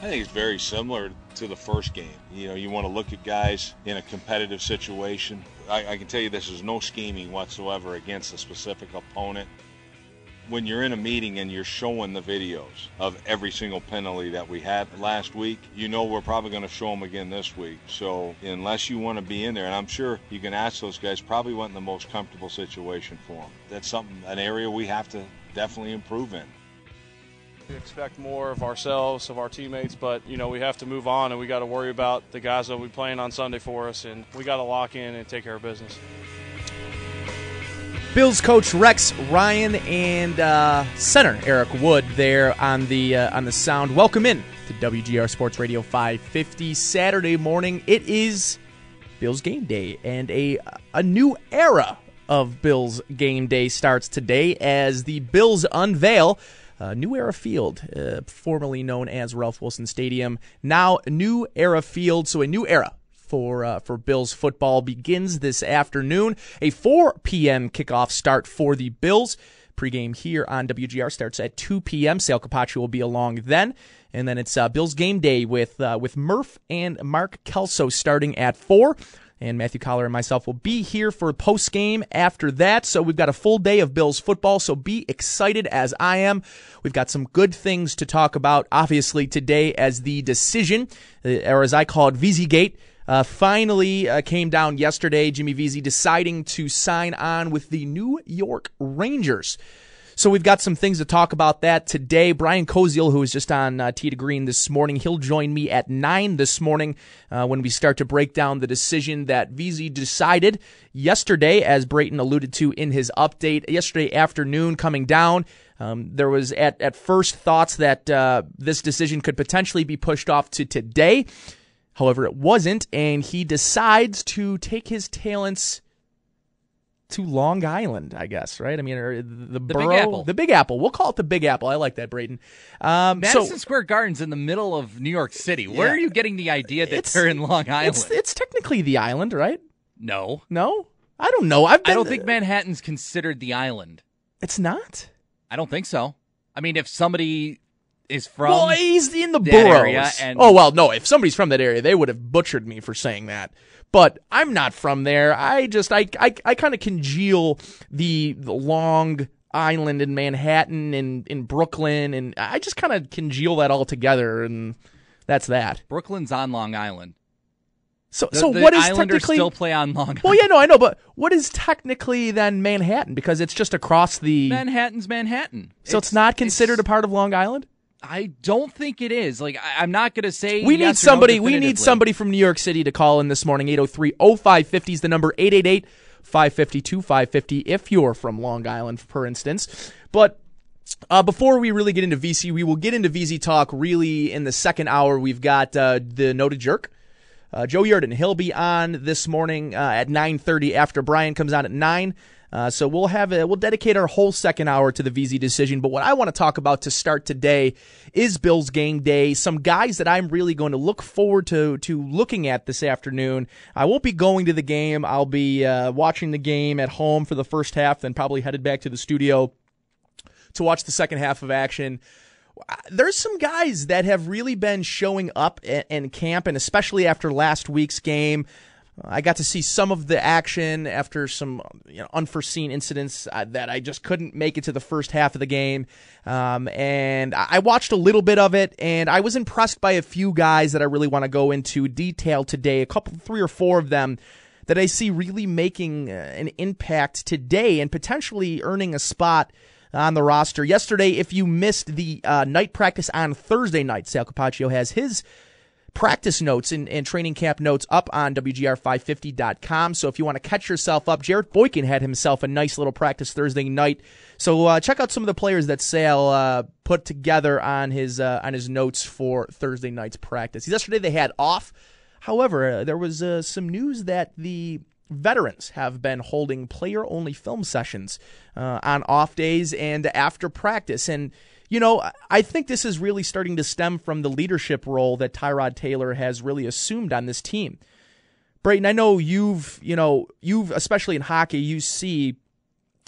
I think it's very similar to the first game. You know, you want to look at guys in a competitive situation. I, I, can tell you this is no scheming whatsoever against a specific opponent. When you're in a meeting and you're showing the videos of every single penalty that we had last week, you know we're probably going to show them again this week. So unless you want to be in there, and I'm sure you can ask those guys, probably wasn't the most comfortable situation for them. That's something, an area we have to definitely improve in. Expect more of ourselves, of our teammates, but you know we have to move on, and we got to worry about the guys that will be playing on Sunday for us, and we got to lock in and take care of business. Bills coach Rex Ryan and uh, center Eric Wood there on the uh, on the sound. Welcome in to WGR Sports Radio 550 Saturday morning. It is Bills game day, and a a new era of Bills game day starts today as the Bills unveil uh, New Era Field, uh, formerly known as Ralph Wilson Stadium, now New Era Field. So a new era for uh, for Bills football begins this afternoon. A 4 p.m. kickoff start for the Bills. Pregame here on WGR starts at 2 p.m. Sal Capaccio will be along then. And then it's uh, Bills game day with uh, with Murph and Mark Kelso starting at 4 and Matthew Coller and myself will be here for post game after that. So we've got a full day of Bills football. So be excited as I am. We've got some good things to talk about, obviously, today as the decision, uh, or as I call it, Veseygate. Uh, finally uh, came down yesterday. Jimmy Vesey deciding to sign on with the New York Rangers. So we've got some things to talk about that today. Brian Koziel, who was just on uh, Tee to Green this morning, he'll join me at 9 this morning uh, when we start to break down the decision that Vesey decided yesterday, as Brayton alluded to in his update, yesterday afternoon coming down. Um, there was at, at first thoughts that uh, this decision could potentially be pushed off to today. However, it wasn't, and he decides to take his talents to Long Island, I guess, right? I mean, or the, the, borough, Big Apple. the Big Apple. We'll call it the Big Apple. I like that, Braden. Um, Madison so, Square Garden's in the middle of New York City. Where Yeah. are you getting the idea that It's- they're in Long Island? it's it's technically the island, right? no, No, I don't know. I've been, I don't think Manhattan's considered the island. it's not. I don't think so. I mean, if somebody is from well, he's in the boroughs. and- oh well, no. If somebody's from that area, they would have butchered me for saying that. But I'm not from there. I just I I, I kind of congeal the, the Long Island in Manhattan and in Brooklyn, and I just kind of congeal that all together, and that's that. Brooklyn's on Long Island. So The, so the what is Islanders technically? still play on Long Island. well, yeah, no, I know, but what is technically then Manhattan? Because it's just across the. Manhattan's Manhattan. so it's, not considered a part of Long Island. I don't think it is. Like I, I'm not going to say We need yes no somebody. we need somebody from New York City to call in this morning. 803-0550 is the number. 888-552-550 if you're from Long Island, for instance. But uh, before we really get into Vesey, we will get into Vesey talk really in the second hour. We've got uh, the noted jerk. Uh, Joe Yerdon, he'll be on this morning uh, at 9:30 after Brian comes on at 9. Uh, so we'll have a, we'll dedicate our whole second hour to the Vesey decision. But what I want to talk about to start today is Bills game day. Some guys that I'm really going to look forward to to looking at this afternoon. I won't be going to the game. I'll be uh, watching the game at home for the first half, then probably headed back to the studio to watch the second half of action. There's some guys that have really been showing up in camp, and especially after last week's game. I got to see some of the action after some you know, unforeseen incidents uh, that I just couldn't make it to the first half of the game. Um, and I watched a little bit of it, and I was impressed by a few guys that I really want to go into detail today. A couple, three or four of them that I see really making uh, an impact today and potentially earning a spot on the roster. Yesterday, if you missed the uh, night practice on Thursday night, Sal Capaccio has his practice notes and, and, training camp notes up on WGR550.com. So if you want to catch yourself up, Jarrett Boykin had himself a nice little practice Thursday night. So uh, check out some of the players that Sale uh, put together on his uh, on his notes for Thursday night's practice. Yesterday they had off. However, uh, there was uh, some news that the veterans have been holding player only film sessions uh, on off days and after practice. And you know, I think this is really starting to stem from the leadership role that Tyrod Taylor has really assumed on this team. Brayton, I know you've, you know, you've, especially in hockey, you see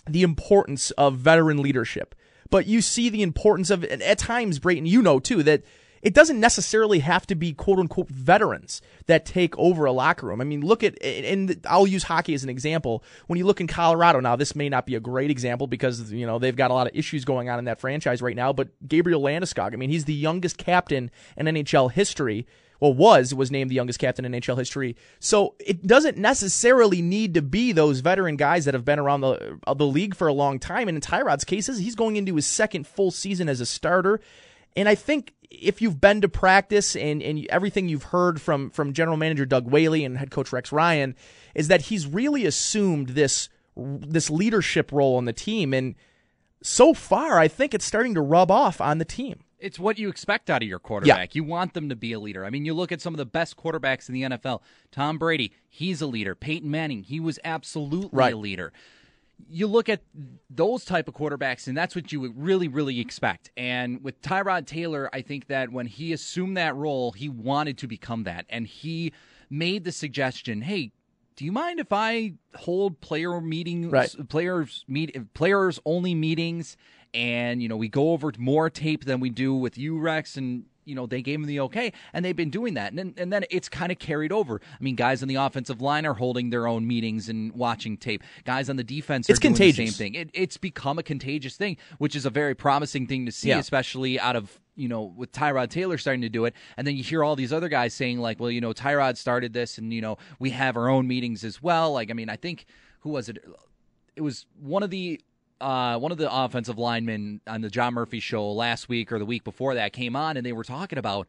the importance of veteran leadership, but you see the importance of, and at times, Brayton, you know too, that it doesn't necessarily have to be quote unquote veterans that take over a locker room. I mean, look at, and I'll use hockey as an example. When you look in Colorado now, this may not be a great example because, you know, they've got a lot of issues going on in that franchise right now, but Gabriel Landeskog, I mean, he's the youngest captain in NHL history well was was named the youngest captain in NHL history. So it doesn't necessarily need to be those veteran guys that have been around the uh, the league for a long time. And in Tyrod's cases, he's going into his second full season as a starter. And I think if you've been to practice and, and everything you've heard from, from general manager Doug Whaley and head coach Rex Ryan is that he's really assumed this this leadership role on the team. And so far, I think it's starting to rub off on the team. It's what you expect out of your quarterback. Yeah. You want them to be a leader. I mean, you look at some of the best quarterbacks in the NFL. Tom Brady, he's a leader. Peyton Manning, he was absolutely right. a leader you look at those type of quarterbacks, and that's what you would really, really expect. And with Tyrod Taylor, I think that when he assumed that role, he wanted to become that, and he made the suggestion, "Hey, do you mind if I hold player meetings, right. players meet, players only meetings, and you know we go over more tape than we do with you, Rex, and you know they gave him the okay, and they've been doing that, and then, and then it's kind of carried over. I mean, guys on the offensive line are holding their own meetings and watching tape. Guys on the defense are it's doing contagious. the same thing. It, it's become a contagious thing, which is a very promising thing to see, yeah. especially out of you know, with Tyrod Taylor starting to do it, and then you hear all these other guys saying like, well, you know, Tyrod started this, and you know, we have our own meetings as well. Like, I mean, I think who was it? It was one of the uh, one of the offensive linemen on the John Murphy show last week or the week before that came on, and they were talking about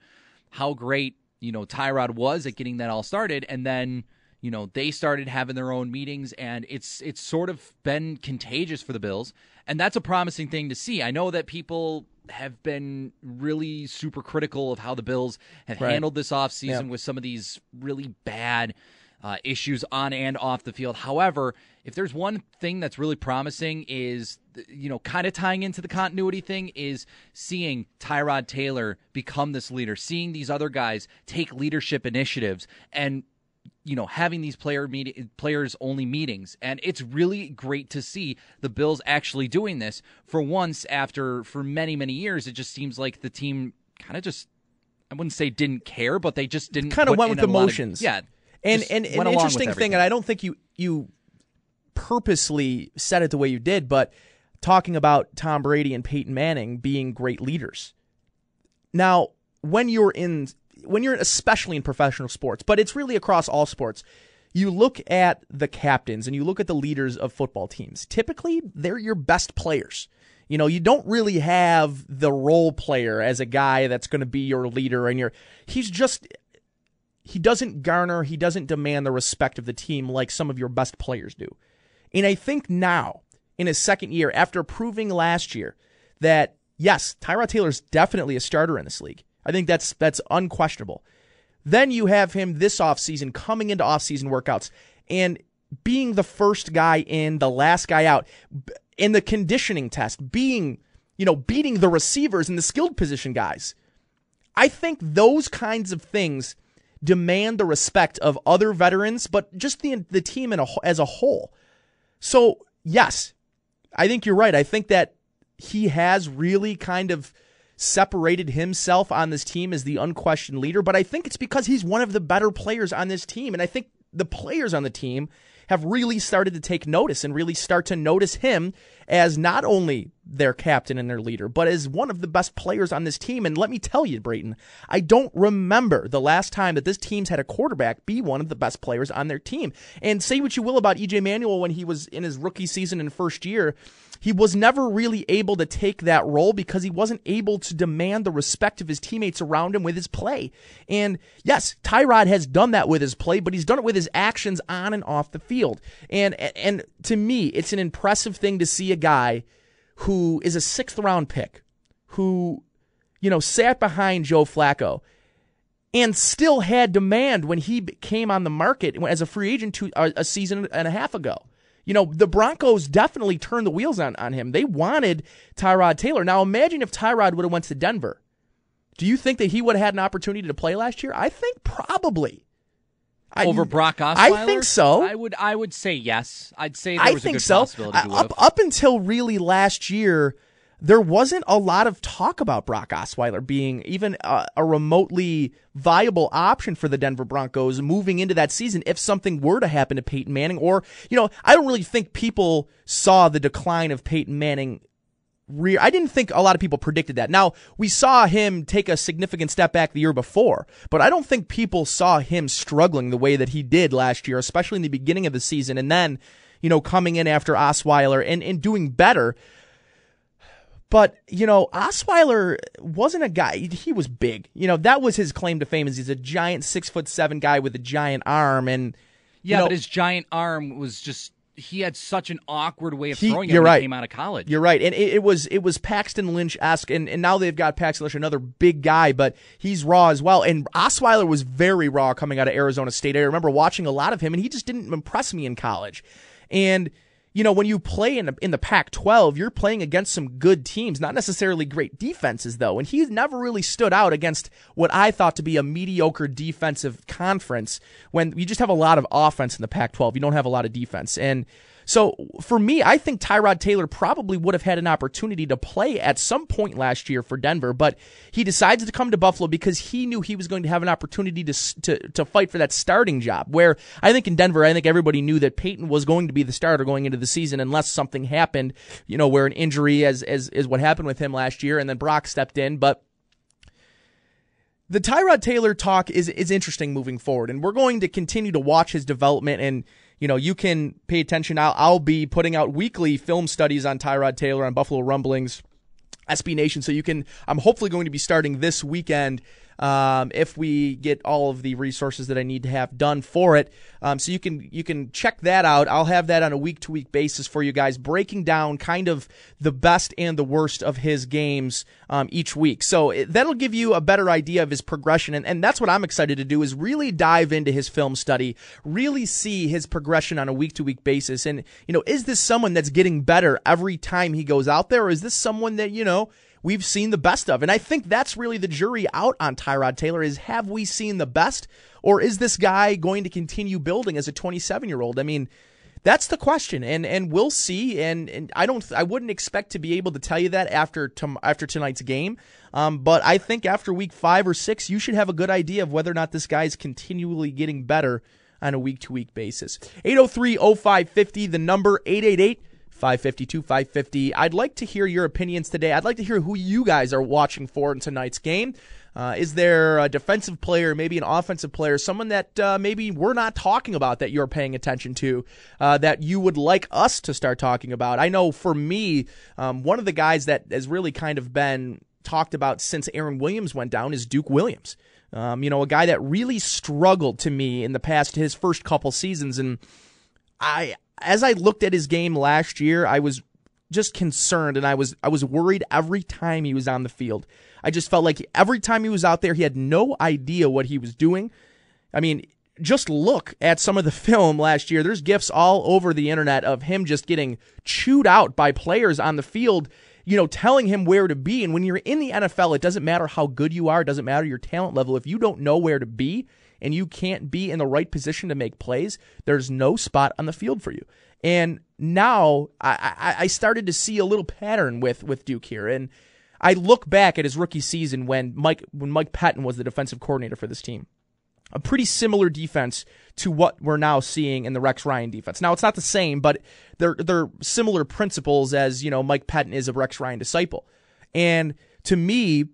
how great you know Tyrod was at getting that all started, and then you know they started having their own meetings, and it's it's sort of been contagious for the Bills, and that's a promising thing to see. I know that people have been really super critical of how the Bills have right. handled this offseason yep. with some of these really bad uh, issues on and off the field. However, if there's one thing that's really promising is you know kind of tying into the continuity thing is seeing Tyrod Taylor become this leader, seeing these other guys take leadership initiatives and you know having these player meet- players only meetings and it's really great to see the Bills actually doing this for once after for many many years it just seems like the team kind of just I wouldn't say didn't care but they just didn't kind of went with emotions. Of, yeah, and and an interesting thing, and I don't think you you purposely said it the way you did, but talking about Tom Brady and Peyton Manning being great leaders. Now, when you're in when you're especially in professional sports, but it's really across all sports, you look at the captains and you look at the leaders of football teams. Typically, they're your best players. You know, you don't really have the role player as a guy that's going to be your leader and your he's just he doesn't garner, he doesn't demand the respect of the team like some of your best players do. And I think now, in his second year, after proving last year that yes, Tyrod Taylor's definitely a starter in this league. I think that's that's unquestionable. Then you have him this offseason coming into offseason workouts and being the first guy in, the last guy out in the conditioning test, being, you know, beating the receivers and the skilled position guys. I think those kinds of things demand the respect of other veterans, but just the the team a, as a whole. So yes, I think you're right. I think that he has really kind of separated himself on this team as the unquestioned leader, but I think it's because he's one of the better players on this team, and I think the players on the team have really started to take notice and really start to notice him as not only their captain and their leader, but as one of the best players on this team. And let me tell you, Brayton, I don't remember the last time that this team's had a quarterback be one of the best players on their team. And say what you will about EJ Manuel when he was in his rookie season and first year, he was never really able to take that role because he wasn't able to demand the respect of his teammates around him with his play. And yes, Tyrod has done that with his play, but he's done it with his actions on and off the field. And and to me, it's an impressive thing to see a guy who is a sixth round pick, who, you know, sat behind Joe Flacco and still had demand when he came on the market as a free agent to, uh, a season and a half ago. You know, the Broncos definitely turned the wheels on, on him. They wanted Tyrod Taylor. Now imagine if Tyrod would have went to Denver. Do you think that he would have had an opportunity to play last year? I think probably. I, Over Brock Osweiler? I think so. I would I would say yes. I'd say I think so. Uh, up, up until really last year, there wasn't a lot of talk about Brock Osweiler being even a, a, remotely viable option for the Denver Broncos moving into that season if something were to happen to Peyton Manning. Or, you know, I don't really think people saw the decline of Peyton Manning. I didn't think a lot of people predicted that. Now, we saw him take a significant step back the year before, but I don't think people saw him struggling the way that he did last year, especially in the beginning of the season. And then, you know, coming in after Osweiler and, and doing better. But, you know, Osweiler wasn't a guy, he was big. You know, that was his claim to fame is he's a giant six foot seven guy with a giant arm and Yeah, know, but his giant arm was just he had such an awkward way of he, throwing it when right. he came out of college. You're right. And it, it was it was Paxton Lynch esque and, and now they've got Paxton Lynch, another big guy, but he's raw as well. And Osweiler was very raw coming out of Arizona State. I remember watching a lot of him and he just didn't impress me in college. And you know, when you play in the, in the Pac 12, you're playing against some good teams, not necessarily great defenses, though. And he's never really stood out against what I thought to be a mediocre defensive conference when you just have a lot of offense in the Pac 12. You don't have a lot of defense. And so for me, I think Tyrod Taylor probably would have had an opportunity to play at some point last year for Denver, but he decided to come to Buffalo because he knew he was going to have an opportunity to to to fight for that starting job. Where I think in Denver, I think everybody knew that Peyton was going to be the starter going into the season unless something happened, you know, where an injury as as is what happened with him last year and then Brock stepped in, but the Tyrod Taylor talk is is interesting moving forward, and we're going to continue to watch his development and you know, you can pay attention. I'll, I'll be putting out weekly film studies on Tyrod Taylor on Buffalo Rumblings, SB Nation. So you can, I'm hopefully going to be starting this weekend um, if we get all of the resources that I need to have done for it. Um, so you can you can check that out. I'll have that on a week to week basis for you guys, breaking down kind of the best and the worst of his games um, each week. So it, that'll give you a better idea of his progression, and, and that's what I'm excited to do is really dive into his film study, really see his progression on a week to week basis, and you know, is this someone that's getting better every time he goes out there, or is this someone that you know? We've seen the best of. And I think that's really the jury out on Tyrod Taylor is have we seen the best or is this guy going to continue building as a 27 year old? I mean, that's the question, and and we'll see. And, and I don't, I wouldn't expect to be able to tell you that after after tonight's game. Um, but I think after week five or six, you should have a good idea of whether or not this guy is continually getting better on a week to week basis. 803 0550, the number 888- 552 550. I'd like to hear your opinions today. I'd like to hear who you guys are watching for in tonight's game. Uh, is there a defensive player, maybe an offensive player, someone that uh, maybe we're not talking about that you're paying attention to, uh, that you would like us to start talking about? I know for me, um, one of the guys that has really kind of been talked about since Aaron Williams went down is Duke Williams. Um, you know, a guy that really struggled to me in the past, his first couple seasons, and I as I looked at his game last year, I was just concerned and I was I was worried every time he was on the field. I just felt like every time he was out there, he had no idea what he was doing. I mean, just look at some of the film last year. There's gifs all over the internet of him just getting chewed out by players on the field, you know, telling him where to be. And when you're in the NFL, it doesn't matter how good you are, it doesn't matter your talent level. If you don't know where to be, and you can't be in the right position to make plays, there's no spot on the field for you. And now I, I, started to see a little pattern with with Duke here, and I look back at his rookie season when Mike when Mike Pettine was the defensive coordinator for this team. a pretty similar defense to what we're now seeing in the Rex Ryan defense. Now it's not the same, but they're they're similar principles as you know Mike Pettine is a Rex Ryan disciple, and to me,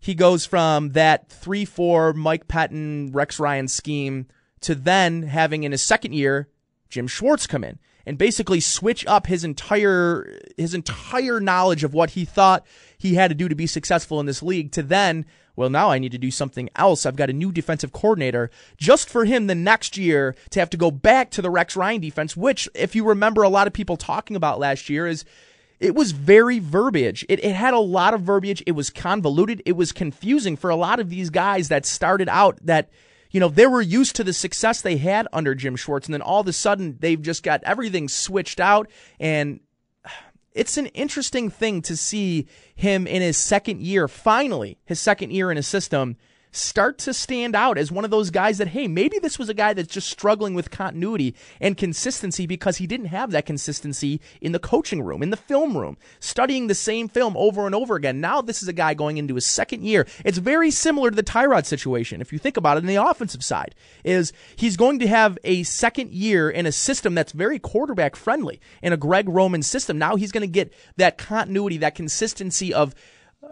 he goes from that three four Mike Pettine, Rex Ryan scheme to then having in his second year Jim Schwartz come in and basically switch up his entire his entire knowledge of what he thought he had to do to be successful in this league to then well now I need to do something else. I've got a new defensive coordinator just for him the next year to have to go back to the Rex Ryan defense which if you remember a lot of people talking about last year is it was very verbiage. It, it had a lot of verbiage. It was convoluted. It was confusing for a lot of these guys that started out that you know, they were used to the success they had under Jim Schwartz, and then all of a sudden they've just got everything switched out. And it's an interesting thing to see him in his second year, finally, his second year in a system start to stand out as one of those guys that, hey, maybe this was a guy that's just struggling with continuity and consistency because he didn't have that consistency in the coaching room, in the film room, studying the same film over and over again. Now this is a guy going into his second year. It's very similar to the Tyrod situation. If you think about it in the offensive side, is he's going to have a second year in a system that's very quarterback friendly in a Greg Roman system. Now he's going to get that continuity, that consistency of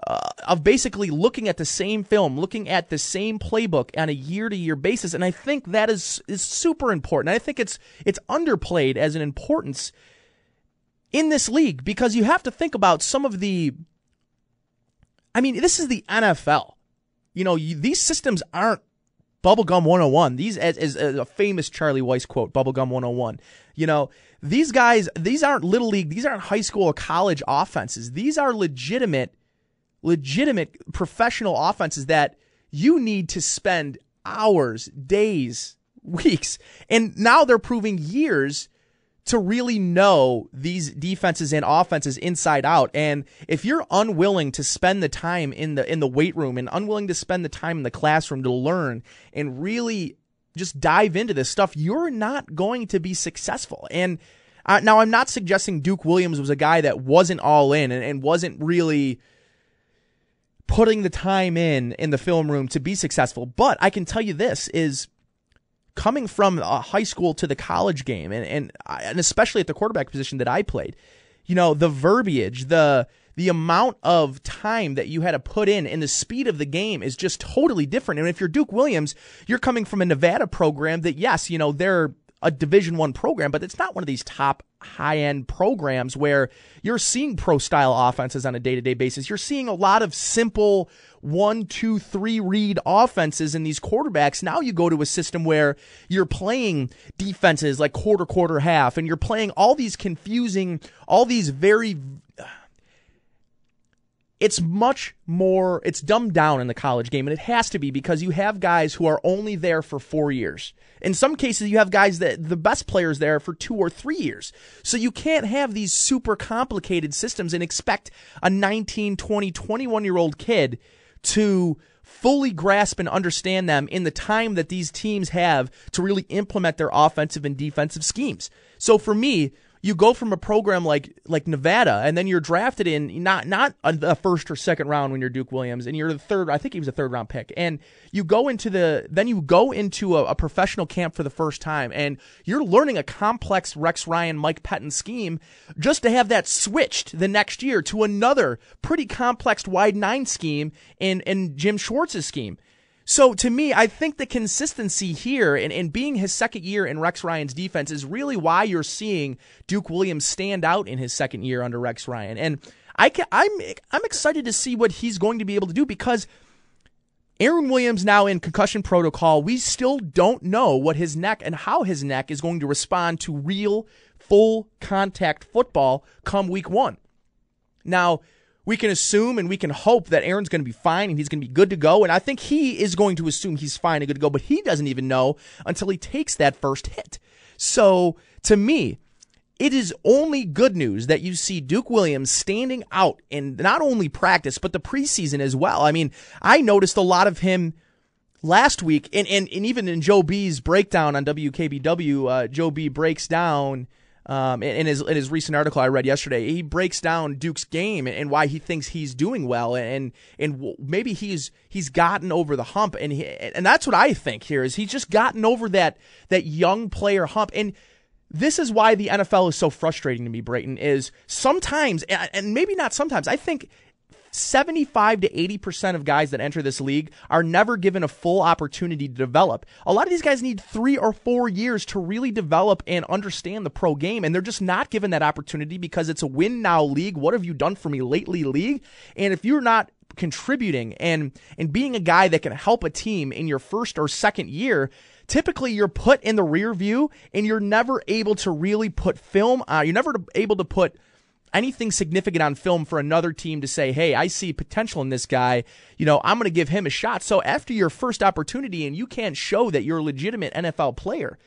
uh, of basically looking at the same film, looking at the same playbook on a year to year basis, and I think that is is super important. I think it's it's underplayed as an importance in this league because you have to think about some of the. I mean, this is the NFL. You know, you, these systems aren't bubblegum 101. These as, as a famous Charlie Weis quote, bubblegum 101. You know, these guys, these aren't little league, these aren't high school or college offenses. These are legitimate legitimate professional offenses that you need to spend hours, days, weeks, and now they're proving years to really know these defenses and offenses inside out. And if you're unwilling to spend the time in the in the weight room and unwilling to spend the time in the classroom to learn and really just dive into this stuff, you're not going to be successful. And uh, now I'm not suggesting Duke Williams was a guy that wasn't all in and, and wasn't really putting the time in in the film room to be successful. But I can tell you this is coming from a high school to the college game and, and, and especially at the quarterback position that I played, you know, the verbiage, the, the amount of time that you had to put in and the speed of the game is just totally different. And if you're Duke Williams, you're coming from a Nevada program that, yes, you know, they're a division one program, but it's not one of these top high end programs where you're seeing pro style offenses on a day to day basis. You're seeing a lot of simple one, two, three read offenses in these quarterbacks. Now you go to a system where you're playing defenses like quarter, quarter, half, and you're playing all these confusing, all these very it's much more it's dumbed down in the college game and it has to be because you have guys who are only there for 4 years. In some cases you have guys that the best players there for 2 or 3 years. So you can't have these super complicated systems and expect a 19, 20, 21 year old kid to fully grasp and understand them in the time that these teams have to really implement their offensive and defensive schemes. So for me, you go from a program like like Nevada, and then you're drafted in not not a first or second round when you're Duke Williams, and you're the third. I think he was a third round pick, and you go into the then you go into a, a professional camp for the first time, and you're learning a complex Rex Ryan Mike Pettine scheme just to have that switched the next year to another pretty complex wide nine scheme in in Jim Schwartz's scheme. So to me, I think the consistency here and, and being his second year in Rex Ryan's defense is really why you're seeing Duke Williams stand out in his second year under Rex Ryan. And I can, I'm I'm excited to see what he's going to be able to do because Aaron Williams now in concussion protocol. We still don't know what his neck and how his neck is going to respond to real full contact football come week 1. Now, we can assume and we can hope that Aaron's going to be fine and he's going to be good to go. And I think he is going to assume he's fine and good to go, but he doesn't even know until he takes that first hit. So to me, it is only good news that you see Duke Williams standing out in not only practice, but the preseason as well. I mean, I noticed a lot of him last week, and, and, and even in Joe B's breakdown on WKBW, uh, Joe B breaks down um, in, his in his recent article I read yesterday, he breaks down Duke's game and, why he thinks he's doing well, and and maybe he's he's gotten over the hump, and he, and that's what I think here is he's just gotten over that that young player hump, and this is why the NFL is so frustrating to me, Brayton. Is sometimes and maybe not sometimes. I think 75 to 80% of guys that enter this league are never given a full opportunity to develop. A lot of these guys need three or four years to really develop and understand the pro game, and they're just not given that opportunity because it's a win now league. What have you done for me lately, league? And if you're not contributing and and being a guy that can help a team in your first or second year, typically you're put in the rear view and you're never able to really put film uh, you're never able to put anything significant on film for another team to say, hey, I see potential in this guy. You know, I'm going to give him a shot. So after your first opportunity and you can't show that you're a legitimate NFL player,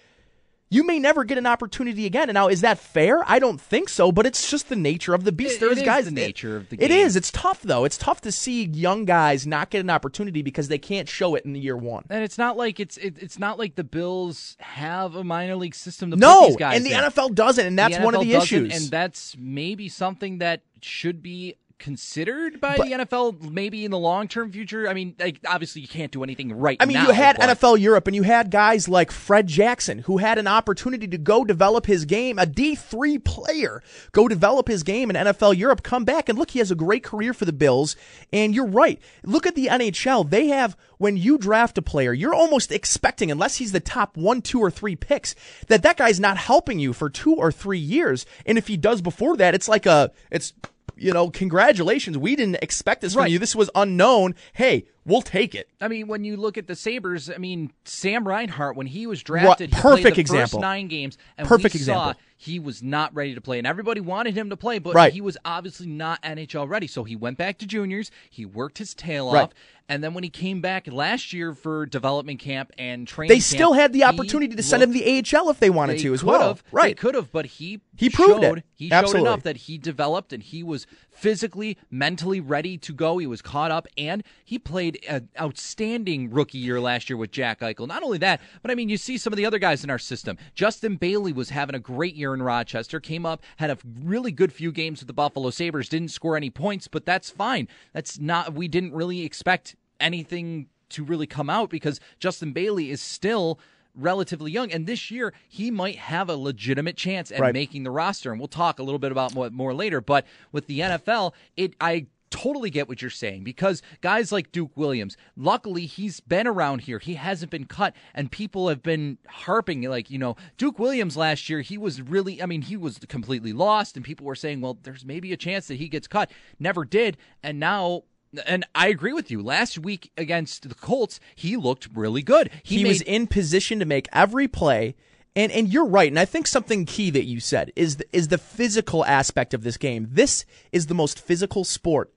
you may never get an opportunity again. And now, is that fair? I don't think so, but it's just the nature of the beast. It, There's it guys. the nature of the game. It is. It's tough though. It's tough to see young guys not get an opportunity because they can't show it in the year one. And it's not like it's it, it's not like the Bills have a minor league system to no, put these guys No, and the in. NFL doesn't, and that's one of the issues. And that's maybe something that should be considered by but, the NFL maybe in the long term future? I mean, like, obviously you can't do anything right I mean, now, you had but... NFL Europe and you had guys like Fred Jackson who had an opportunity to go develop his game, a D3 player, go develop his game in NFL Europe, come back and look, he has a great career for the Bills. And you're right. Look at the NHL. They have when you draft a player, you're almost expecting, unless he's the top one, two, or three picks, that that guy's not helping you for two or three years. And if he does before that, it's like a, it's you know, congratulations. We didn't expect this right. from you. This was unknown. Hey, we'll take it. I mean, when you look at the Sabres, I mean, Sam Reinhart, when he was drafted, right. perfect he example. nine games, and perfect we example. saw he was not ready to play, and everybody wanted him to play, but right. he was obviously not NHL ready. So he went back to juniors. He worked his tail off, and then when he came back last year for development camp and training, they still had the opportunity to send him the AHL if they wanted they to as well. Have, right? They could have, but he he proved showed, it. He Absolutely. showed enough that he developed and he was physically, mentally ready to go. He was caught up, and he played an outstanding rookie year last year with Jack Eichel. Not only that, but I mean, you see some of the other guys in our system. Justin Bailey was having a great year in Rochester. Came up, had a really good few games with the Buffalo Sabres. Didn't score any points, but that's fine. That's not. We didn't really expect anything to really come out because Justin Bailey is still relatively young, and this year he might have a legitimate chance at right. making the roster. And we'll talk a little bit about more, more later. But with the NFL, it I totally get what you're saying because guys like Duke Williams, luckily he's been around here. He hasn't been cut, and people have been harping like, you know, Duke Williams last year, he was really, I mean, he was completely lost, and people were saying, well, there's maybe a chance that he gets cut. Never did, and now and I agree with you. Last week against the Colts, he looked really good. He, he made... was in position to make every play. And and you're right. And I think something key that you said is the, is the physical aspect of this game. This is the most physical sport,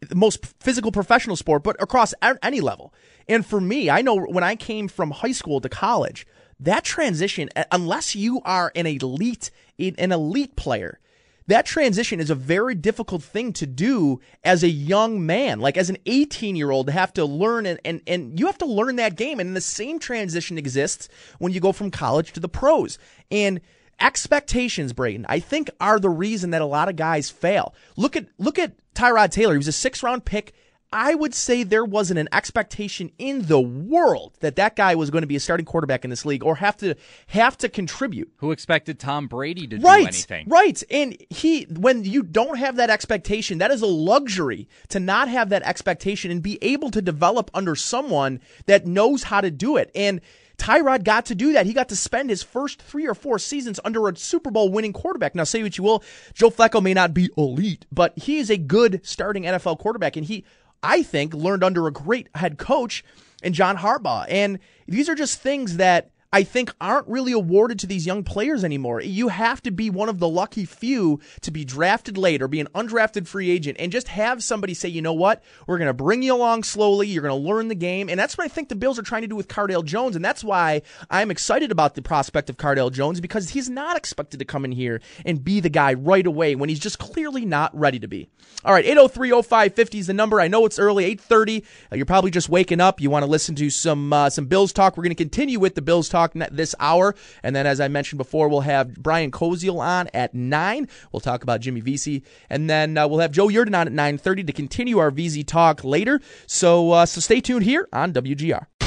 the most physical professional sport, but across any level. And for me, I know when I came from high school to college, that transition, unless you are an elite an elite player, that transition is a very difficult thing to do as a young man, like as an 18 year old to have to learn and, and, and you have to learn that game. And the same transition exists when you go from college to the pros. And expectations, Brayton, I think are the reason that a lot of guys fail. Look at, look at Tyrod Taylor. He was a six round pick I would say there wasn't an expectation in the world that that guy was going to be a starting quarterback in this league or have to have to contribute. Who expected Tom Brady to right, do anything? Right. And he when you don't have that expectation, that is a luxury to not have that expectation and be able to develop under someone that knows how to do it. And Tyrod got to do that. He got to spend his first three or four seasons under a Super Bowl winning quarterback. Now, say what you will, Joe Flacco may not be elite, but he is a good starting NFL quarterback, and he I think, learned under a great head coach in John Harbaugh. And these are just things that I think aren't really awarded to these young players anymore. You have to be one of the lucky few to be drafted late or be an undrafted free agent and just have somebody say, you know what, we're going to bring you along slowly. You're going to learn the game. And that's what I think the Bills are trying to do with Cardale Jones. And that's why I'm excited about the prospect of Cardale Jones because he's not expected to come in here and be the guy right away when he's just clearly not ready to be. All right, 8030550 is the number. I know it's early, 830. Uh, you're probably just waking up. You want to listen to some uh, some Bills talk. We're going to continue with the Bills talk this hour. And then, as I mentioned before, we'll have Brian Koziel on at 9. We'll talk about Jimmy Vesey. And then uh, we'll have Joe Yerdon on at 930 to continue our Vesey talk later. So, uh, so stay tuned here on WGR.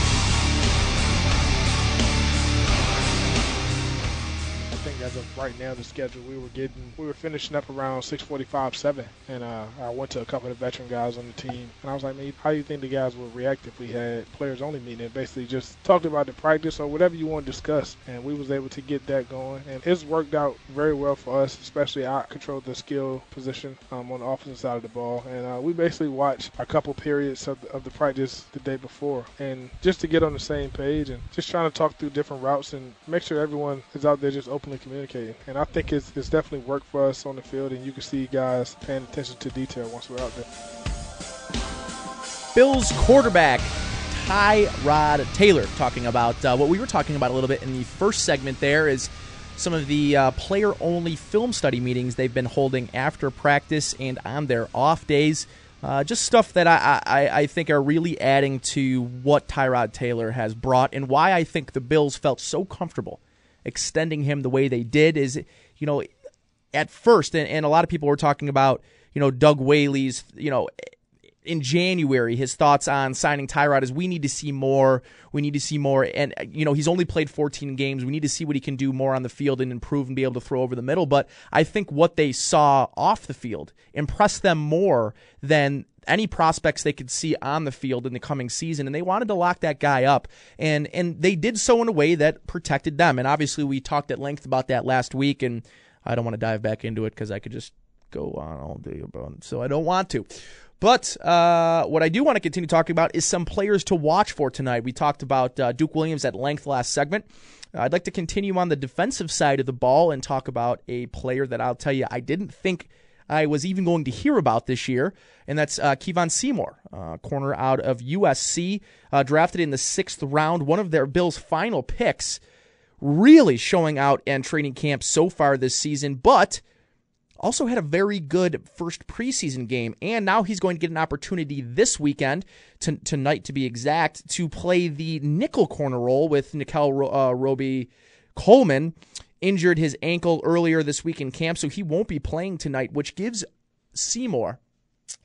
Right now, the schedule we were getting, we were finishing up around 6:45, 7, and uh, I went to a couple of the veteran guys on the team, and I was like, man, how do you think the guys would react if we had players only meeting? And basically just talked about the practice or whatever you want to discuss, and we was able to get that going, and it's worked out very well for us, especially I controlled the skill position um, on the offensive side of the ball, and uh, we basically watched a couple periods of the, of the practice the day before, and just to get on the same page and just trying to talk through different routes and make sure everyone is out there just openly communicating And I think it's, it's definitely worked for us on the field, and you can see guys paying attention to detail once we're out there. Bills quarterback Tyrod Taylor talking about uh, what we were talking about a little bit in the first segment there is some of the uh, player only film study meetings they've been holding after practice and on their off days. Uh, just stuff that I, I, I, think are really adding to what Tyrod Taylor has brought and why I think the Bills felt so comfortable extending him the way they did is, you know, at first, and, and a lot of people were talking about, you know, Doug Whaley's, you know, in January, his thoughts on signing Tyrod is we need to see more. We need to see more. And, you know, he's only played 14 games. We need to see what he can do more on the field and improve and be able to throw over the middle. But I think what they saw off the field impressed them more than any prospects they could see on the field in the coming season and they wanted to lock that guy up and and they did so in a way that protected them and obviously we talked at length about that last week and I don't want to dive back into it cuz I could just go on all day about it so I don't want to but uh, what I do want to continue talking about is some players to watch for tonight. We talked about uh, Duke Williams at length last segment. I'd like to continue on the defensive side of the ball and talk about a player that I'll tell you I didn't think – I was even going to hear about this year, and that's uh, Kevon Seymour, uh, corner out of USC, uh, drafted in the sixth round, one of their Bills' final picks, really showing out in training camp so far this season, but also had a very good first preseason game, and now he's going to get an opportunity this weekend, to, tonight to be exact, to play the nickel corner role with Nickell uh, Robey Coleman injured his ankle earlier this week in camp, so he won't be playing tonight, which gives Seymour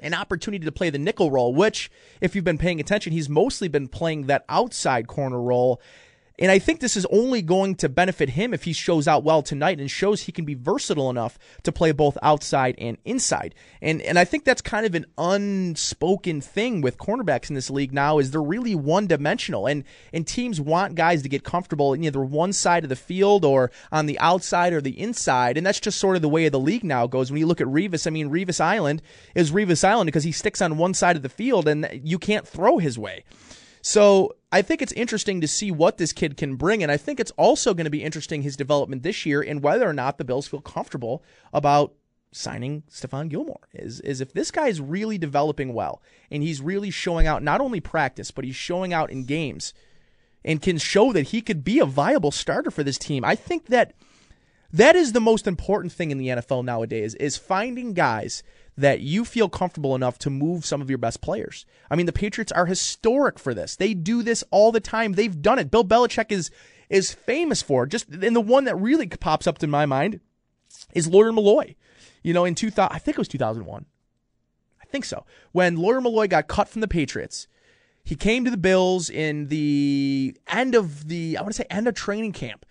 an opportunity to play the nickel role, which, if you've been paying attention, he's mostly been playing that outside corner role and I think this is only going to benefit him if he shows out well tonight and shows he can be versatile enough to play both outside and inside. And and I think that's kind of an unspoken thing with cornerbacks in this league now is they're really one dimensional and and teams want guys to get comfortable in either one side of the field or on the outside or the inside. And that's just sort of the way of the league now goes. When you look at Revis, I mean Revis Island is Revis Island because he sticks on one side of the field and you can't throw his way. So I think it's interesting to see what this kid can bring, and I think it's also going to be interesting his development this year and whether or not the Bills feel comfortable about signing Stephon Gilmore. Is is if this guy is really developing well and he's really showing out not only practice but he's showing out in games and can show that he could be a viable starter for this team. I think that that is the most important thing in the NFL nowadays is finding guys that you feel comfortable enough to move some of your best players. I mean, the Patriots are historic for this. They do this all the time. They've done it. Bill Belichick is is famous for it. Just and the one that really pops up in my mind is Lawyer Milloy. You know, in 2000, I think it was 2001. I think so. When Lawyer Milloy got cut from the Patriots, he came to the Bills in the end of the I want to say end of training camp.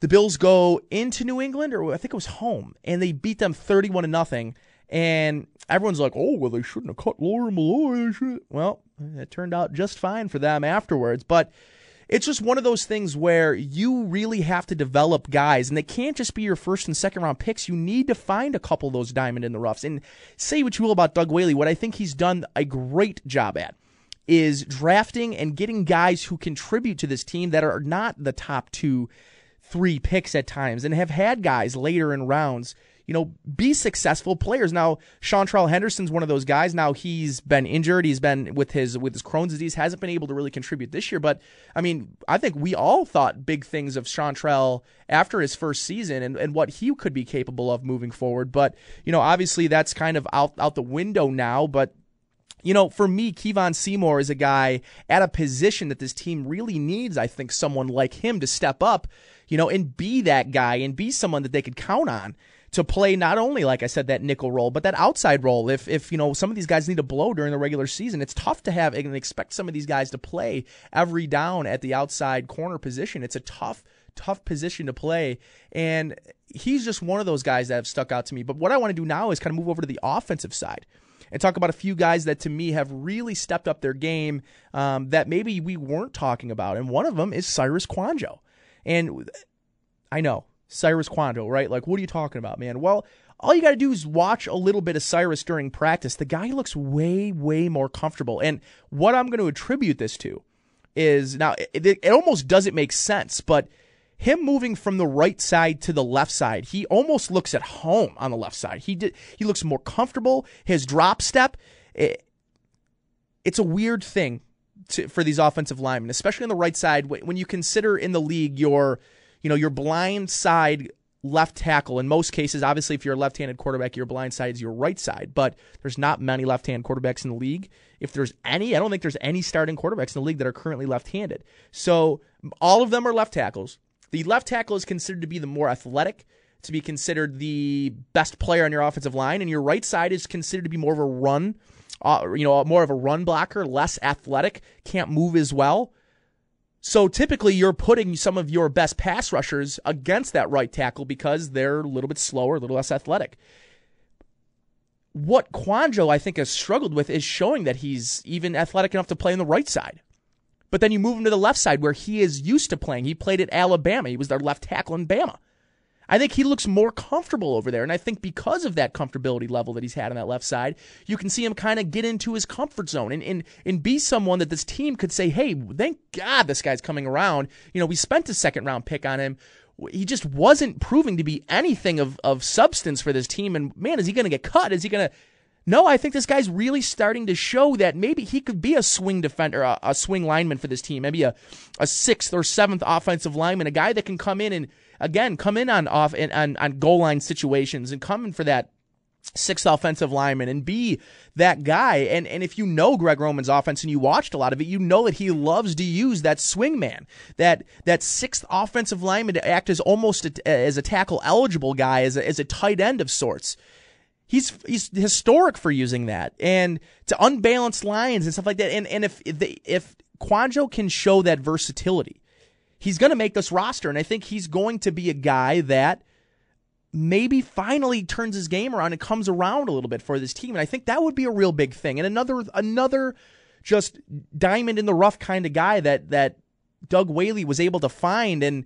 The Bills go into New England, or I think it was home, and they beat them 31 to nothing and everyone's like, oh, well, they shouldn't have cut Lawyer Milloy. Well, it turned out just fine for them afterwards. But it's just one of those things where you really have to develop guys, and they can't just be your first and second round picks. You need to find a couple of those diamond in the roughs. And say what you will about Doug Whaley, what I think he's done a great job at is drafting and getting guys who contribute to this team that are not the top two, three picks at times, and have had guys later in rounds you know, be successful players. Now, Seantrel Henderson's one of those guys. Now he's been injured. He's been with his with his Crohn's disease, hasn't been able to really contribute this year. But I mean, I think we all thought big things of Seantrel after his first season and, and what he could be capable of moving forward. But, you know, obviously that's kind of out out the window now. But you know, for me, Kevon Seymour is a guy at a position that this team really needs, I think, someone like him to step up, you know, and be that guy and be someone that they could count on to play not only like I said that nickel role, but that outside role. If if you know some of these guys need to blow during the regular season, it's tough to have and expect some of these guys to play every down at the outside corner position. It's a tough tough position to play and he's just one of those guys that have stuck out to me. But what I want to do now is kind of move over to the offensive side and talk about a few guys that to me have really stepped up their game um, that maybe we weren't talking about. And one of them is Cyrus Kouandjio. And I know Cyrus Kouandjio, right? Like, what are you talking about, man? Well, all you got to do is watch a little bit of Cyrus during practice. The guy looks way, way more comfortable. And what I'm going to attribute this to is now it, it, almost doesn't make sense, but him moving from the right side to the left side, he almost looks at home on the left side. He did, he looks more comfortable. His drop step, it, it's a weird thing to, for these offensive linemen, especially on the right side. When you consider in the league your you know, your blind side left tackle in most cases, obviously, if you're a left handed quarterback, your blind side is your right side, but there's not many left hand quarterbacks in the league. If there's any, I don't think there's any starting quarterbacks in the league that are currently left handed. So all of them are left tackles. The left tackle is considered to be the more athletic, to be considered the best player on your offensive line, and your right side is considered to be more of a run, uh, you know, more of a run blocker, less athletic, can't move as well. So typically, you're putting some of your best pass rushers against that right tackle because they're a little bit slower, a little less athletic. What Kouandjio, I think, has struggled with is showing that he's even athletic enough to play on the right side. But then you move him to the left side where he is used to playing. He played at Alabama. He was their left tackle in Bama. I think he looks more comfortable over there. And I think because of that comfortability level that he's had on that left side, you can see him kind of get into his comfort zone and, and, and be someone that this team could say, hey, thank God this guy's coming around. You know, we spent a second round pick on him. He just wasn't proving to be anything of, of substance for this team. And man, is he going to get cut? Is he going to. No, I think this guy's really starting to show that maybe he could be a swing defender, a, a swing lineman for this team, maybe a, a sixth or seventh offensive lineman, a guy that can come in and again, come in on off and on, on goal line situations and come in for that sixth offensive lineman and be that guy. And and if you know Greg Roman's offense and you watched a lot of it, you know that he loves to use that swing man, that that sixth offensive lineman to act as almost a, as a tackle eligible guy, as a, as a tight end of sorts. He's he's historic for using that and to unbalanced lines and stuff like that. And and if if, if Kouandjio can show that versatility he's going to make this roster. And I think he's going to be a guy that maybe finally turns his game around and comes around a little bit for this team. And I think that would be a real big thing. And another another just diamond in the rough kind of guy that that Doug Whaley was able to find and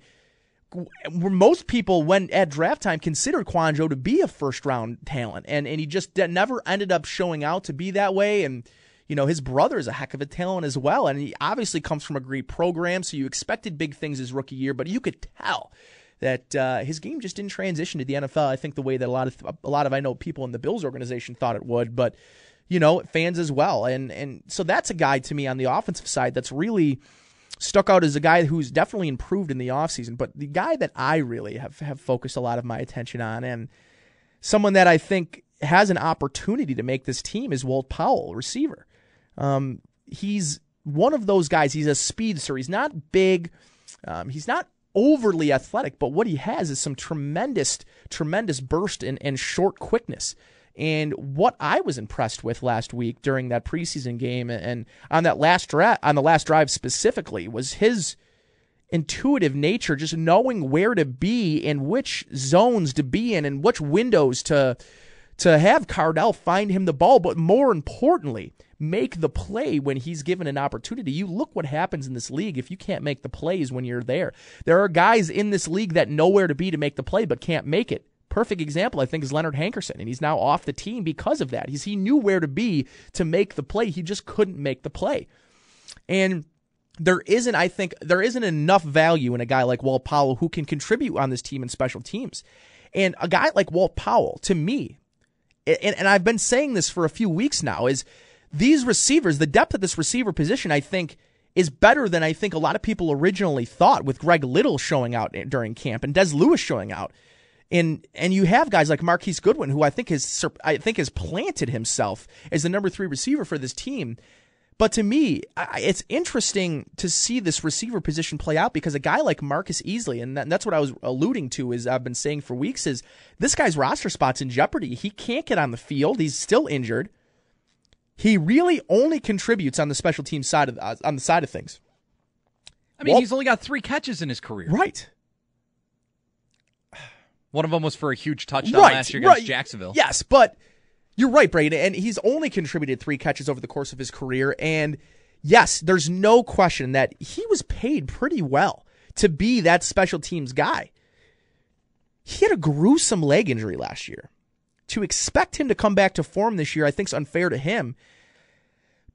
most people when at draft time considered Kouandjio to be a first round talent and and he just never ended up showing out to be that way and you know, his brother is a heck of a talent as well. And he obviously comes from a great program. So you expected big things his rookie year, but you could tell that uh, his game just didn't transition to the NFL. I think the way that a lot of a lot of I know people in the Bills organization thought it would, but you know, fans as well. And and so that's a guy to me on the offensive side that's really stuck out as a guy who's definitely improved in the offseason. But the guy that I really have, have focused a lot of my attention on and someone that I think has an opportunity to make this team is Walt Powell, receiver. Um, he's one of those guys. He's a speedster. He's not big. Um, he's not overly athletic, but what he has is some tremendous, tremendous burst and, and short quickness. And what I was impressed with last week during that preseason game and on that last drive, on the last drive specifically, was his intuitive nature, just knowing where to be and which zones to be in and which windows to to have Cardale find him the ball, but more importantly, make the play when he's given an opportunity. You look what happens in this league if you can't make the plays when you're there. There are guys in this league that know where to be to make the play but can't make it. Perfect example, I think, is Leonard Hankerson, and he's now off the team because of that. He's, he knew where to be to make the play. He just couldn't make the play. And there isn't, I think, there isn't enough value in a guy like Walt Powell who can contribute on this team in special teams. And a guy like Walt Powell, to me, and, and I've been saying this for a few weeks now, is these receivers, the depth of this receiver position, I think is better than I think a lot of people originally thought with Greg Little showing out during camp and Dez Lewis showing out. And and you have guys like Marquise Goodwin, who I think has I think has planted himself as the number three receiver for this team. But to me, it's interesting to see this receiver position play out because a guy like Marcus Easley, and that's what I was alluding to, is I've been saying for weeks, is this guy's roster spot's in jeopardy. He can't get on the field. He's still injured. He really only contributes on the special team side of uh, on the side of things. I mean, Walt, he's only got three catches in his career. Right. One of them was for a huge touchdown right, last year against right. Jacksonville. Yes, but you're right, Brady, and he's only contributed three catches over the course of his career. And yes, there's no question that he was paid pretty well to be that special teams guy. He had a gruesome leg injury last year. To expect him to come back to form this year, I think is unfair to him.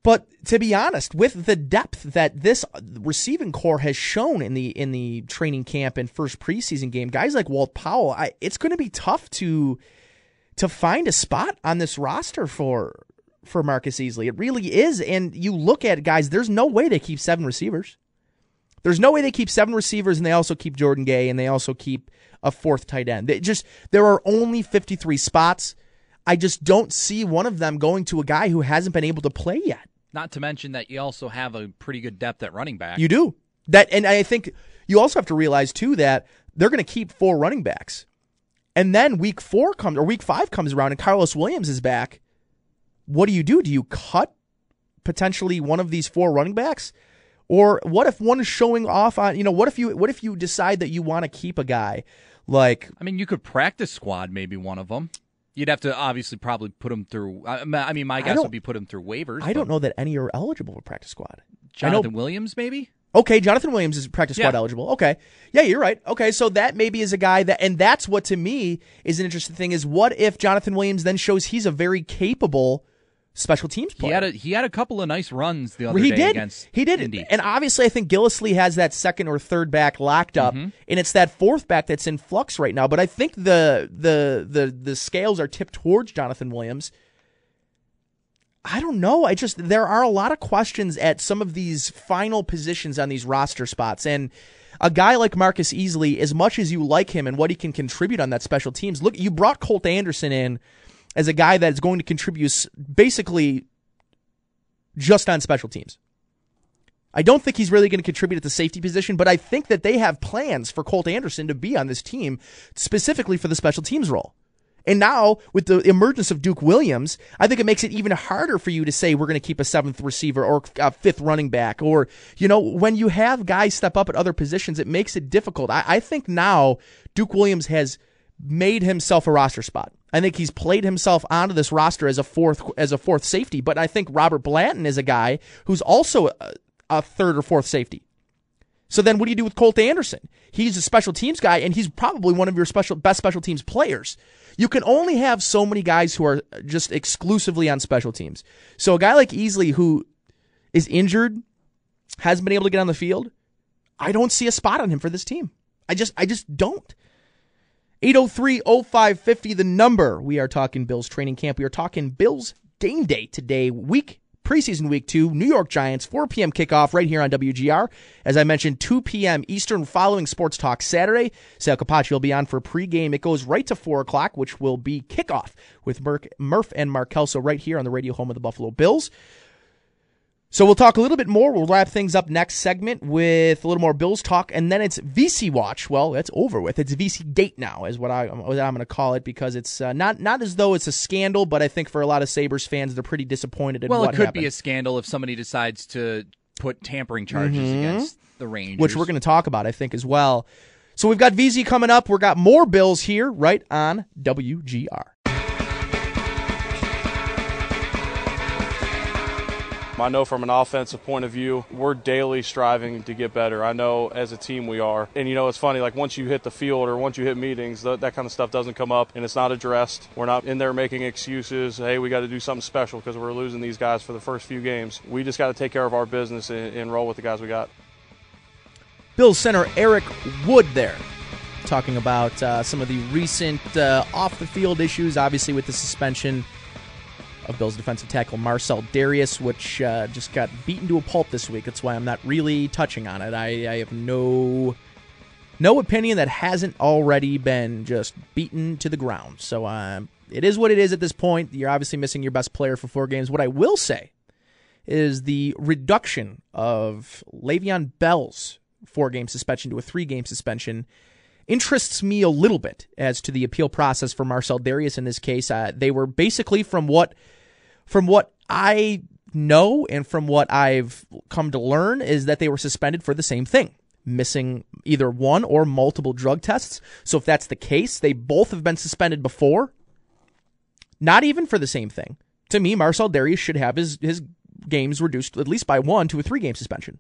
But to be honest, with the depth that this uh, receiving core has shown in the in the training camp and first preseason game, guys like Walt Powell, I, it's going to be tough to to find a spot on this roster for for Marcus Easley. It really is. And you look at it, guys, there's no way they keep seven receivers. There's no way they keep seven receivers and they also keep Jordan Gay and they also keep a fourth tight end. They just there are only 53 spots. I just don't see one of them going to a guy who hasn't been able to play yet. Not to mention that you also have a pretty good depth at running back. You do. That and I think you also have to realize too that they're going to keep four running backs. And then week four comes or week five comes around and Carlos Williams is back. What do you do? Do you cut potentially one of these four running backs? Or what if one is showing off on you know, what if you what if you decide that you want to keep a guy like I mean you could practice squad maybe one of them. You'd have to obviously probably put them through. I mean, my guess would be put them through waivers. I don't know that any are eligible for practice squad. Jonathan Williams, maybe. Okay, Jonathan Williams is practice squad yeah. eligible. Okay. Yeah, you're right. Okay, so that maybe is a guy that and that's what to me is an interesting thing is what if Jonathan Williams then shows he's a very capable special teams player. He had a he had a couple of nice runs the other he day did. against He did. Indy. And obviously I think Gillislee has that second or third back locked up mm-hmm. and it's that fourth back that's in flux right now, but I think the the the the scales are tipped towards Jonathan Williams I don't know. I just there are a lot of questions at some of these final positions on these roster spots, and a guy like Marcus Easley, as much as you like him and what he can contribute on that special teams, look, you brought Colt Anderson in as a guy that is going to contribute basically just on special teams. I don't think he's really going to contribute at the safety position, but I think that they have plans for Colt Anderson to be on this team specifically for the special teams role. And now, with the emergence of Duke Williams, I think it makes it even harder for you to say we're going to keep a seventh receiver or a fifth running back. Or, you know, when you have guys step up at other positions, it makes it difficult. I, I think now Duke Williams has made himself a roster spot. I think he's played himself onto this roster as a fourth as a fourth safety, but I think Robert Blanton is a guy who's also a, a third or fourth safety. So then what do you do with Colt Anderson? He's a special teams guy and he's probably one of your special best special teams players. You can only have so many guys who are just exclusively on special teams. So a guy like Easley who is injured, hasn't been able to get on the field, I don't see a spot on him for this team. I just I just don't. 803-0550 the number. We are talking Bills training camp. We are talking Bills game day today, week preseason week two, New York Giants, 4 p.m. kickoff right here on WGR. As I mentioned, 2 p.m. Eastern following Sports Talk Saturday. Sal Capaccio will be on for pregame. It goes right to 4 o'clock, which will be kickoff with Murph and Mark Kelso right here on the radio home of the Buffalo Bills. So we'll talk a little bit more. We'll wrap things up next segment with a little more Bills talk, and then it's Vesey Watch. Well, that's over with. It's Veseygate now, is what, I, what I'm going to call it, because it's uh, not not as though it's a scandal, but I think for a lot of Sabres fans, they're pretty disappointed in well, it could happened. be a scandal if somebody decides to put tampering charges Mhm. against the Rangers, which we're going to talk about, I think, as well. So we've got Vesey coming up. We've got more Bills here right on WGR. I know from an offensive point of view, we're daily striving to get better. I know as a team we are. And you know, it's funny, like once you hit the field or once you hit meetings, that, that kind of stuff doesn't come up and it's not addressed. We're not in there making excuses. Hey, we got to do something special because we're losing these guys for the first few games. We just got to take care of our business and, and roll with the guys we got. Bill center Eric Wood there. talking about uh, some of the recent uh, off the field issues, obviously, with the suspension of Bills defensive tackle Marcel Dareus, which uh, just got beaten to a pulp this week. That's why I'm not really touching on it. I, I have no no opinion that hasn't already been just beaten to the ground. So uh, it is what it is at this point. You're obviously missing your best player for four games. What I will say is the reduction of Le'Veon Bell's four game suspension to a three game suspension interests me a little bit as to the appeal process for Marcel Dareus in this case. Uh, they were basically from what from what I know and from what I've come to learn is that they were suspended for the same thing. Missing either one or multiple drug tests. So if that's the case, they both have been suspended before. Not even for the same thing. To me, Marcel Dareus should have his, his games reduced at least by one to a three game suspension.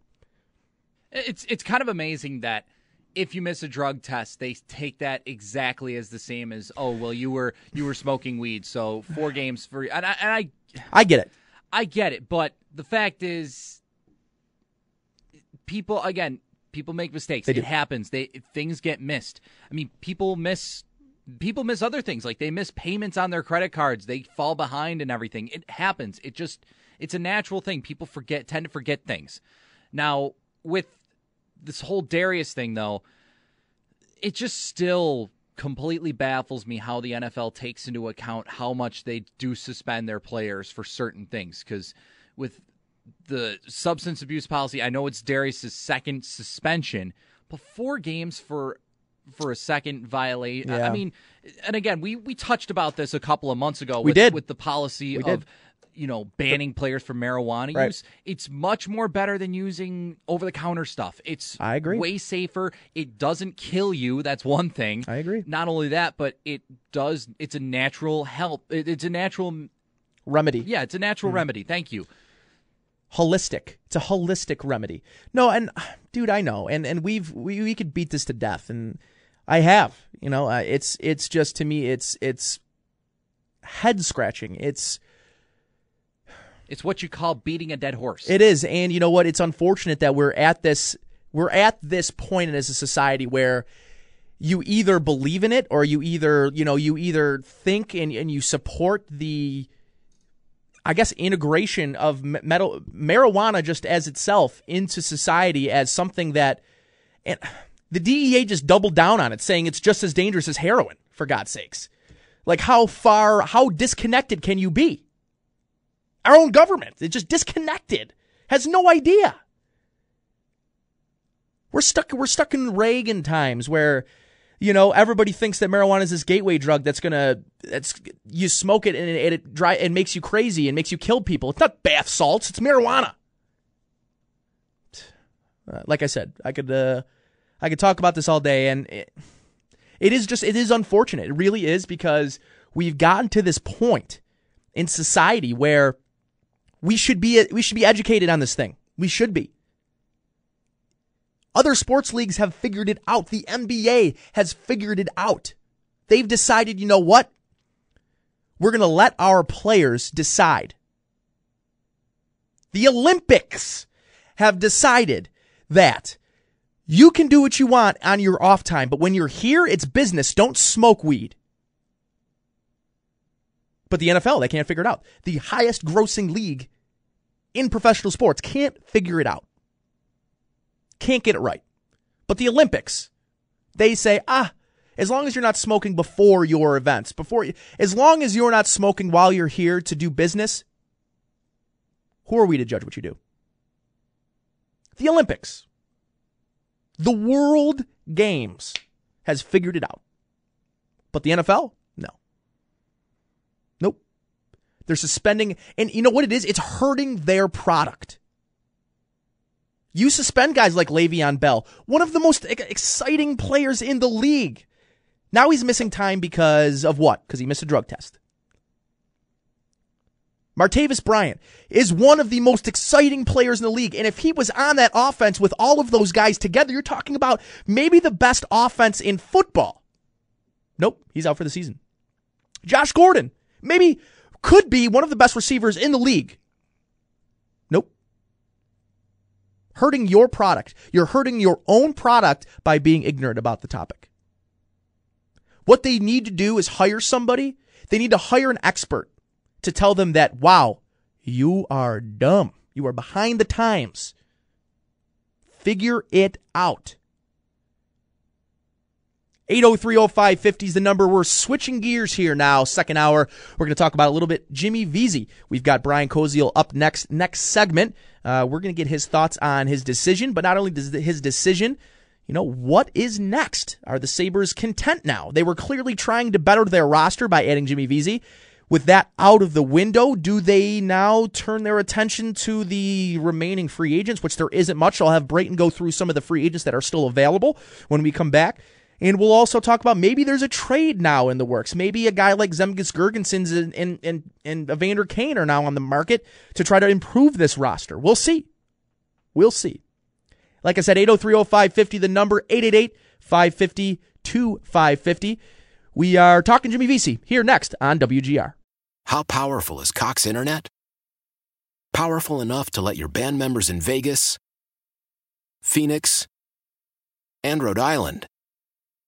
It's it's kind of amazing that if you miss a drug test, they take that exactly as the same as oh well you were you were smoking weed, so four games for and I and I I get it, I get it, but the fact is, people again people make mistakes. It happens. They things get missed. I mean, people miss people miss other things like they miss payments on their credit cards. They fall behind and everything. It happens. It just it's a natural thing. People forget tend to forget things. Now with this whole Dareus thing, though, it just still completely baffles me how the NFL takes into account how much they do suspend their players for certain things. Because with the substance abuse policy, I know it's Dareus' second suspension, but four games for for a second violation. Yeah. I mean, and again, we we touched about this a couple of months ago. We with, did with the policy we of. Did you know, banning players from marijuana right. use. It's much more better than using over the counter stuff. It's I agree. way safer. It doesn't kill you. That's one thing. I agree. Not only that, but it does it's a natural help. It's a natural remedy. Yeah, it's a natural mm remedy. Thank you. Holistic. It's a holistic remedy. No, and dude, I know. And and we've we, we could beat this to death and I have. You know, uh, it's it's just to me it's it's head scratching. It's it's what you call beating a dead horse. It is, and you know what? It's unfortunate that we're at this we're at this point as a society where you either believe in it or you either you know you either think and, and you support the I guess integration of metal, marijuana just as itself into society as something that and the DEA just doubled down on it saying it's just as dangerous as heroin for God's sakes. Like how far how disconnected can you be? Our own government. It's just disconnected. Has no idea. We're stuck we're stuck in Reagan times where you know everybody thinks that marijuana is this gateway drug that's gonna that's you smoke it and it, it dry and makes you crazy and makes you kill people. It's not bath salts. It's marijuana. Uh, like I said, I could uh, I could talk about this all day, and it, it is just it is unfortunate. It really is because we've gotten to this point in society where we should be we should be educated on this thing. We should be. Other sports leagues have figured it out. The NBA has figured it out. They've decided, you know what? We're going to let our players decide. The Olympics have decided that you can do what you want on your off time, but when you're here, it's business. Don't smoke weed. But the NFL, they can't figure it out. The highest grossing league in professional sports can't figure it out. Can't get it right. But the Olympics, they say, ah, as long as you're not smoking before your events, before as long as you're not smoking while you're here to do business, who are we to judge what you do? The Olympics, the World Games has figured it out. But the NFL, no. They're suspending, and you know what it is? It's hurting their product. You suspend guys like Le'Veon Bell, one of the most exciting players in the league. Now he's missing time because of what? Because he missed a drug test. Martavis Bryant is one of the most exciting players in the league. And if he was on that offense with all of those guys together, you're talking about maybe the best offense in football. Nope, he's out for the season. Josh Gordon, maybe could be one of the best receivers in the league. Nope. Hurting your product. You're hurting your own product by being ignorant about the topic. What they need to do is hire somebody. They need to hire an expert to tell them that, wow, you are dumb. You are behind the times. Figure it out. 8030550 is the number. We're switching gears here now. Second hour, we're going to talk about a little bit Jimmy Vesey. We've got Brian Koziel up next. Next segment, uh, we're going to get his thoughts on his decision, but not only his decision, you know, what is next? Are the Sabres content now? They were clearly trying to better their roster by adding Jimmy Vesey. With that out of the window, do they now turn their attention to the remaining free agents, which there isn't much? I'll have Brayton go through some of the free agents that are still available when we come back. And we'll also talk about maybe there's a trade now in the works. Maybe a guy like Zemgus Girgensons and, and, and, and Evander Kane are now on the market to try to improve this roster. We'll see. We'll see. Like I said, 8030550, the number 888 550 2550. We are talking Jimmy Vesey here next on WGR. How powerful is Cox Internet? Powerful enough to let your band members in Vegas, Phoenix, and Rhode Island